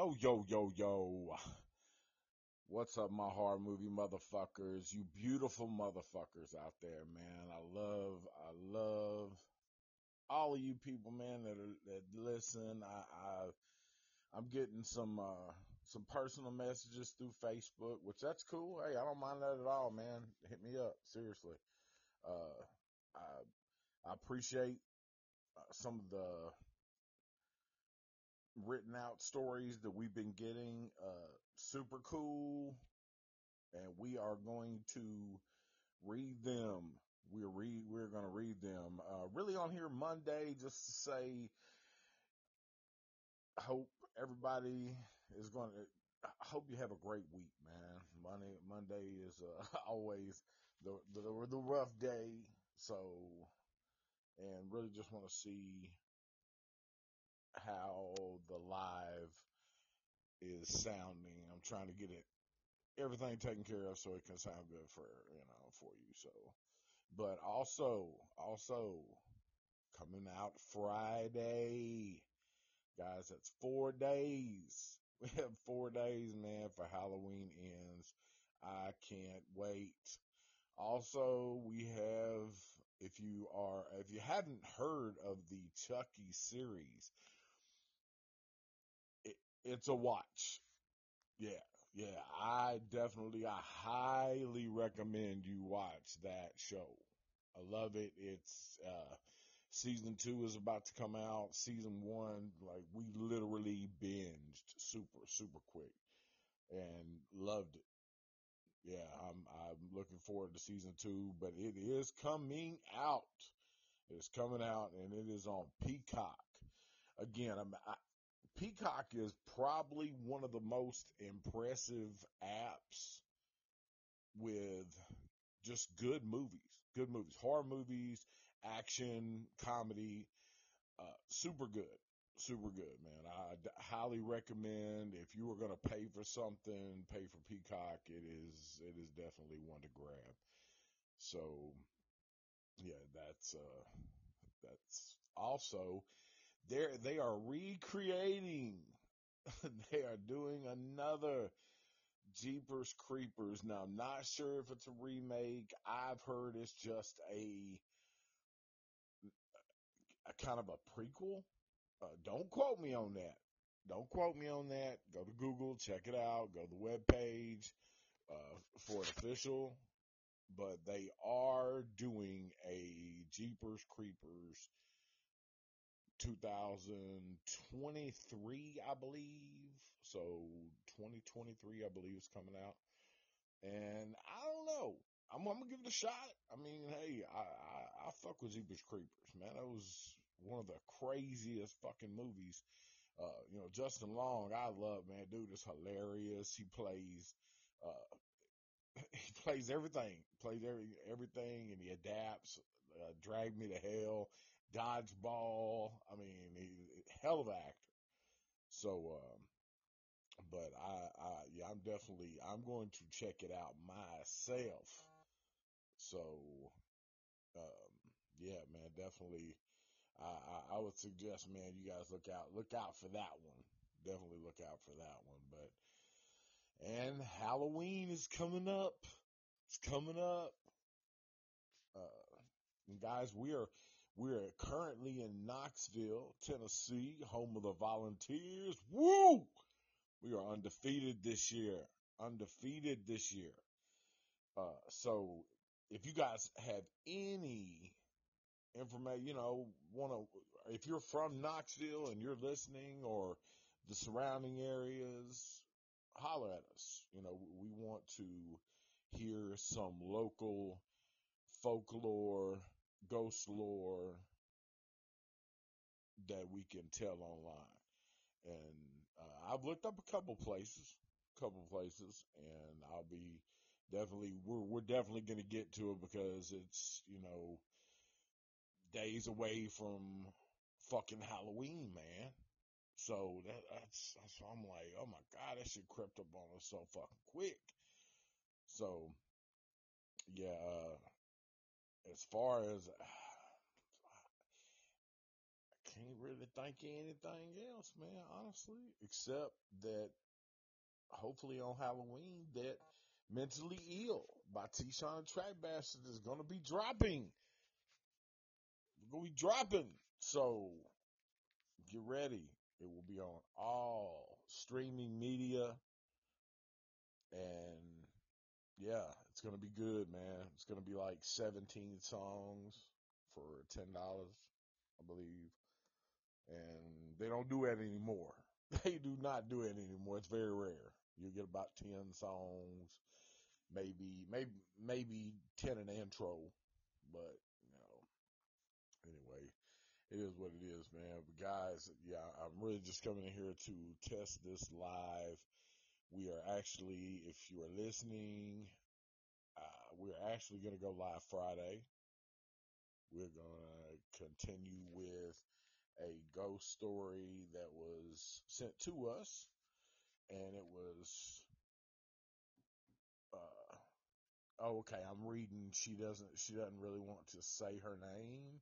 Yo, yo, yo, yo. What's up, my horror movie motherfuckers? You beautiful motherfuckers out there, man. I love, I love all of you people, man, that are, that listen. I, I, I'm getting some, uh, some personal messages through Facebook, which that's cool. Hey, I don't mind that at all, man. Hit me up. Seriously. Uh, I, I appreciate uh, some of the written out stories that we've been getting. Uh, super cool. And we are going to read them. We're read, we're going to read them. Uh, really on here Monday just to say, hope everybody is going to, I hope you have a great week, man. Monday, Monday is, uh, always the, the, the rough day. So, and really just want to see how the live is sounding. I'm trying to get it everything taken care of so it can sound good for you know for you. So, but also also coming out Friday, guys. That's four days. We have four days, man, for Halloween ends. I can't wait. Also, we have, if you are, if you hadn't heard of the Chucky series, it's a watch. Yeah, yeah, I definitely, I highly recommend you watch that show. I love it. It's, uh, season two is about to come out. Season one, like we literally binged super, super quick and loved it. Yeah, I'm, I'm looking forward to season two, but it is coming out. It's coming out and it is on Peacock. Again, I'm, I, Peacock is probably one of the most impressive apps with just good movies, good movies, horror movies, action, comedy, uh, super good, super good, man. I d- highly recommend if you were going to pay for something, pay for Peacock. It is, it is definitely one to grab. So yeah, that's, uh, that's also they're, they are recreating, they are doing another Jeepers Creepers. Now, I'm not sure if it's a remake. I've heard it's just a, a kind of a prequel. Uh, don't quote me on that. Don't quote me on that. Go to Google, check it out. Go to the web page uh, for it official. But they are doing a Jeepers Creepers 2023, I believe. So 2023, I believe, is coming out. And I don't know. I'm, I'm, gonna give it a shot. I mean, hey, I, I, I fuck with Jeepers Creepers, man. That was one of the craziest fucking movies. Uh, you know, Justin Long, I love, man. Dude is hilarious. He plays, uh, he plays everything, plays every, everything and he adapts, uh, Drag Me to Hell, Dodgeball. I mean, he, hell of an actor. So, um, but I, I, yeah, I'm definitely, I'm going to check it out myself. So, um, yeah, man, definitely. I, I, I would suggest, man, you guys look out, look out for that one. Definitely look out for that one. But, and Halloween is coming up. It's coming up. Uh, guys, we are, we are currently in Knoxville, Tennessee, home of the Volunteers. Woo! We are undefeated this year. Undefeated this year. Uh, so if you guys have any information, you know, want to, if you're from Knoxville and you're listening or the surrounding areas, holler at us. You know, we want to hear some local folklore, ghost lore that we can tell online. And uh, I've looked up a couple places, couple places, and I'll be definitely we're we're definitely going to get to it because it's you know days away from fucking Halloween, man. So that, that's that's I'm like, oh my god, that shit crept up on us so fucking quick. So yeah, uh, as far as I can't really think of anything else, man, honestly, except that hopefully on Halloween that Mentally Ill by T-Sean Track Bastard is going to be dropping. We're going to be dropping. So get ready. It will be on all streaming media. And yeah, it's to be good, man. It's to be like 17 songs for $10, I believe. And they don't do that anymore. They do not do it anymore. It's very rare. You get about 10 songs, maybe, maybe, maybe 10 an intro, but you know, anyway, it is what it is, man. But guys, yeah, I'm really just coming in here to test this live. We are actually, if you are listening, we're actually going to go live Friday. We're going to continue with a ghost story that was sent to us, and it was. Uh, oh, okay. I'm reading. She doesn't. She doesn't really want to say her name,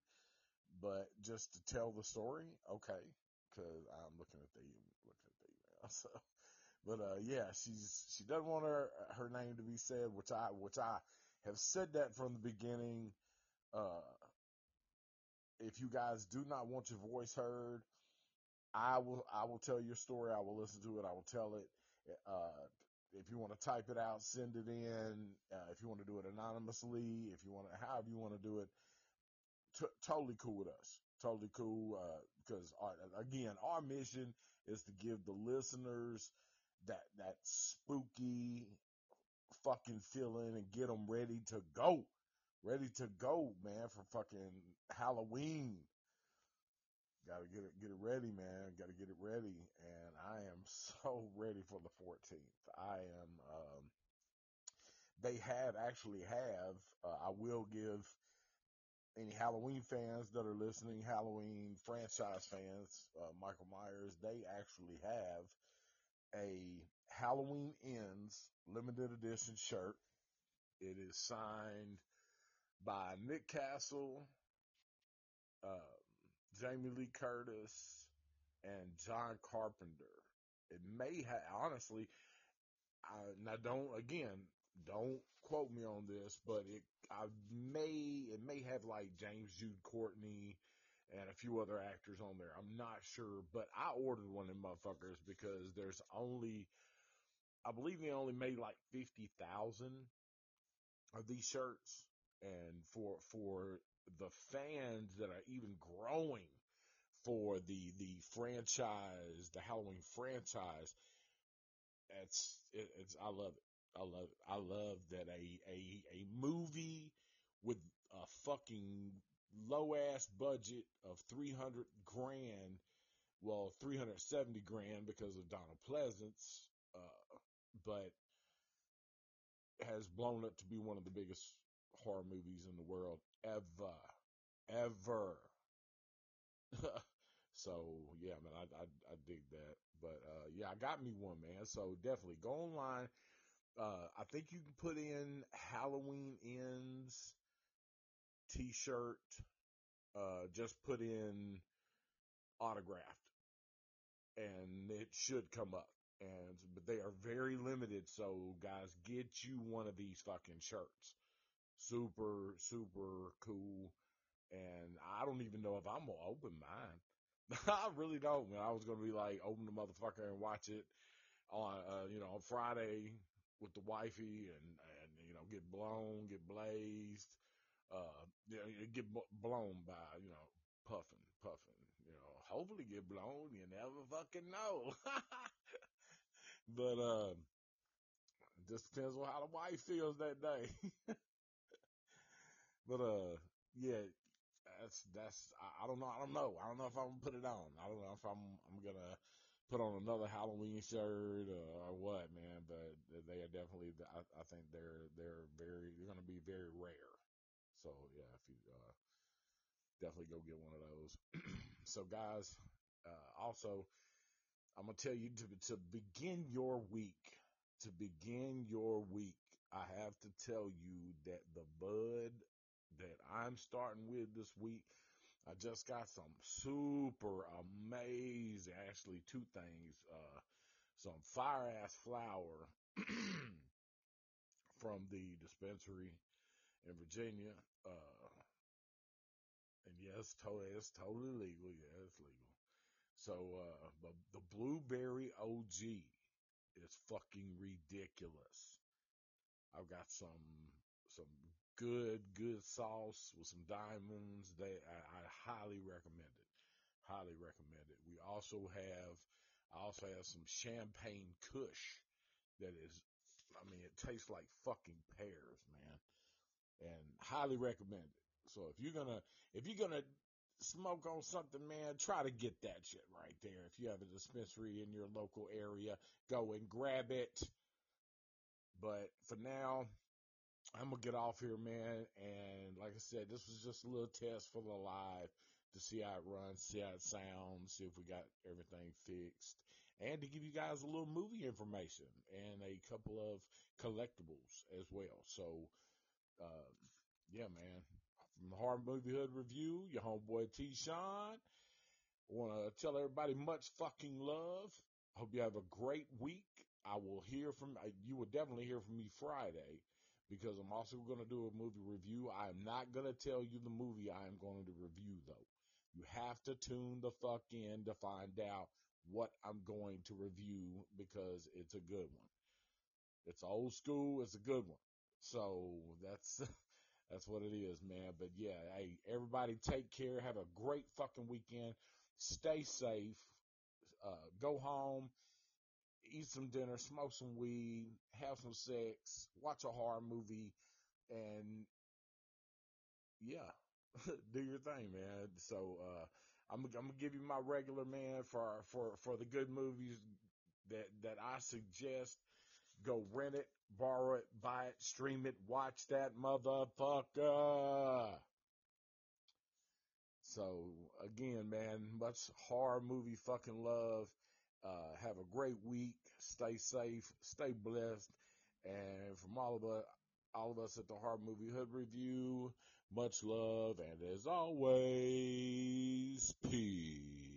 but just to tell the story, okay. Because I'm looking at the looking at the email. So, but uh, yeah, she's she doesn't want her her name to be said, which I which I have said that from the beginning. Uh, if you guys do not want your voice heard, I will I will tell your story. I will listen to it. I will tell it. Uh, if you want to type it out, send it in. Uh, if you want to do it anonymously, if you want to, however you want to do it, t- totally cool with us. Totally cool. Uh, because our, again, our mission is to give the listeners that, that spooky fucking feeling and get them ready to go. Ready to go, man, for fucking Halloween. Gotta get it, get it ready, man. Gotta get it ready. And I am so ready for the 14th. I am, um, they have actually have, uh, I will give any Halloween fans that are listening, Halloween franchise fans, uh, Michael Myers, they actually have a Halloween Ends limited edition shirt. It is signed by Nick Castle, um, Jamie Lee Curtis, and John Carpenter. It may have, honestly, I, now don't, again, don't quote me on this, but it, I may, it may have like James Jude Courtney and a few other actors on there. I'm not sure, but I ordered one of them motherfuckers because there's only, I believe they only made like 50,000 of these shirts. And for, for the fans that are even growing for the, the franchise, the Halloween franchise, it's, it, it's, I love it. I love. I love that a, a, a movie with a fucking low ass budget of 300 grand, well, 370 grand because of Donald Pleasence, uh, but has blown up to be one of the biggest horror movies in the world ever, ever. so yeah, man, I, I, I dig that. But, uh, yeah, I got me one, man. So definitely go online. Uh, I think you can put in Halloween ends t-shirt, uh, just put in autographed and it should come up. And, but they are very limited. So guys, get you one of these fucking shirts. Super, super cool. And I don't even know if I'm gonna open mine. I really don't, man. I was gonna be like, open the motherfucker and watch it on, uh, you know, on Friday with the wifey and, and, you know, get blown, get blazed, uh, you get blown by, you know, puffing, puffing, you know, hopefully get blown. You never fucking know. but, uh, just depends on how the wife feels that day. but, uh, yeah, that's, that's, I, I, don't know. I don't know. I don't know if I'm gonna put it on. I don't know if I'm, I'm gonna put on another Halloween shirt or, or what, man, but they are definitely, I, I think they're, they're very, they're gonna be very rare. So yeah, if you, uh, definitely go get one of those. so guys, uh, also, I'm going to tell you to, to begin your week, to begin your week, I have to tell you that the bud that I'm starting with this week, I just got some super amazing, actually two things, uh, some fire ass flour from the dispensary in Virginia. Uh, and yes, totally, it's totally legal. Yeah, it's legal. So, uh, the, the blueberry OG is fucking ridiculous. I've got some, some good, good sauce with some diamonds. They, I, I highly recommend it. Highly recommend it. We also have, I also have some champagne kush that is, I mean, it tastes like fucking pears, man. And highly recommend it. So if you're gonna, if you're gonna smoke on something, man, try to get that shit right there. If you have a dispensary in your local area, go and grab it. But for now, I'm gonna get off here, man. And like I said, this was just a little test for the live to see how it runs, see how it sounds, see if we got everything fixed, and to give you guys a little movie information and a couple of collectibles as well. So, uh, yeah, man. From the Horror Movie Hood Review, your homeboy T. Sean. Want to tell everybody much fucking love. Hope you have a great week. I will hear from you. Will definitely hear from me Friday because I'm also going to do a movie review. I am not going to tell you the movie I am going to review though. You have to tune the fuck in to find out what I'm going to review because it's a good one. It's old school. It's a good one. So that's, that's what it is, man. But yeah, hey, everybody take care. Have a great fucking weekend. Stay safe. Uh, go home eat some dinner, smoke some weed, have some sex, watch a horror movie, and yeah, do your thing, man. So uh, I'm I'm gonna give you my regular man for for for the good movies that that I suggest. Go rent it, borrow it, buy it, stream it, watch that motherfucker. So again, man, much horror movie fucking love. Uh, have a great week. Stay safe. Stay blessed. And from all of us, all of us at the Horror Movie Hood Review, much love. And as always, peace.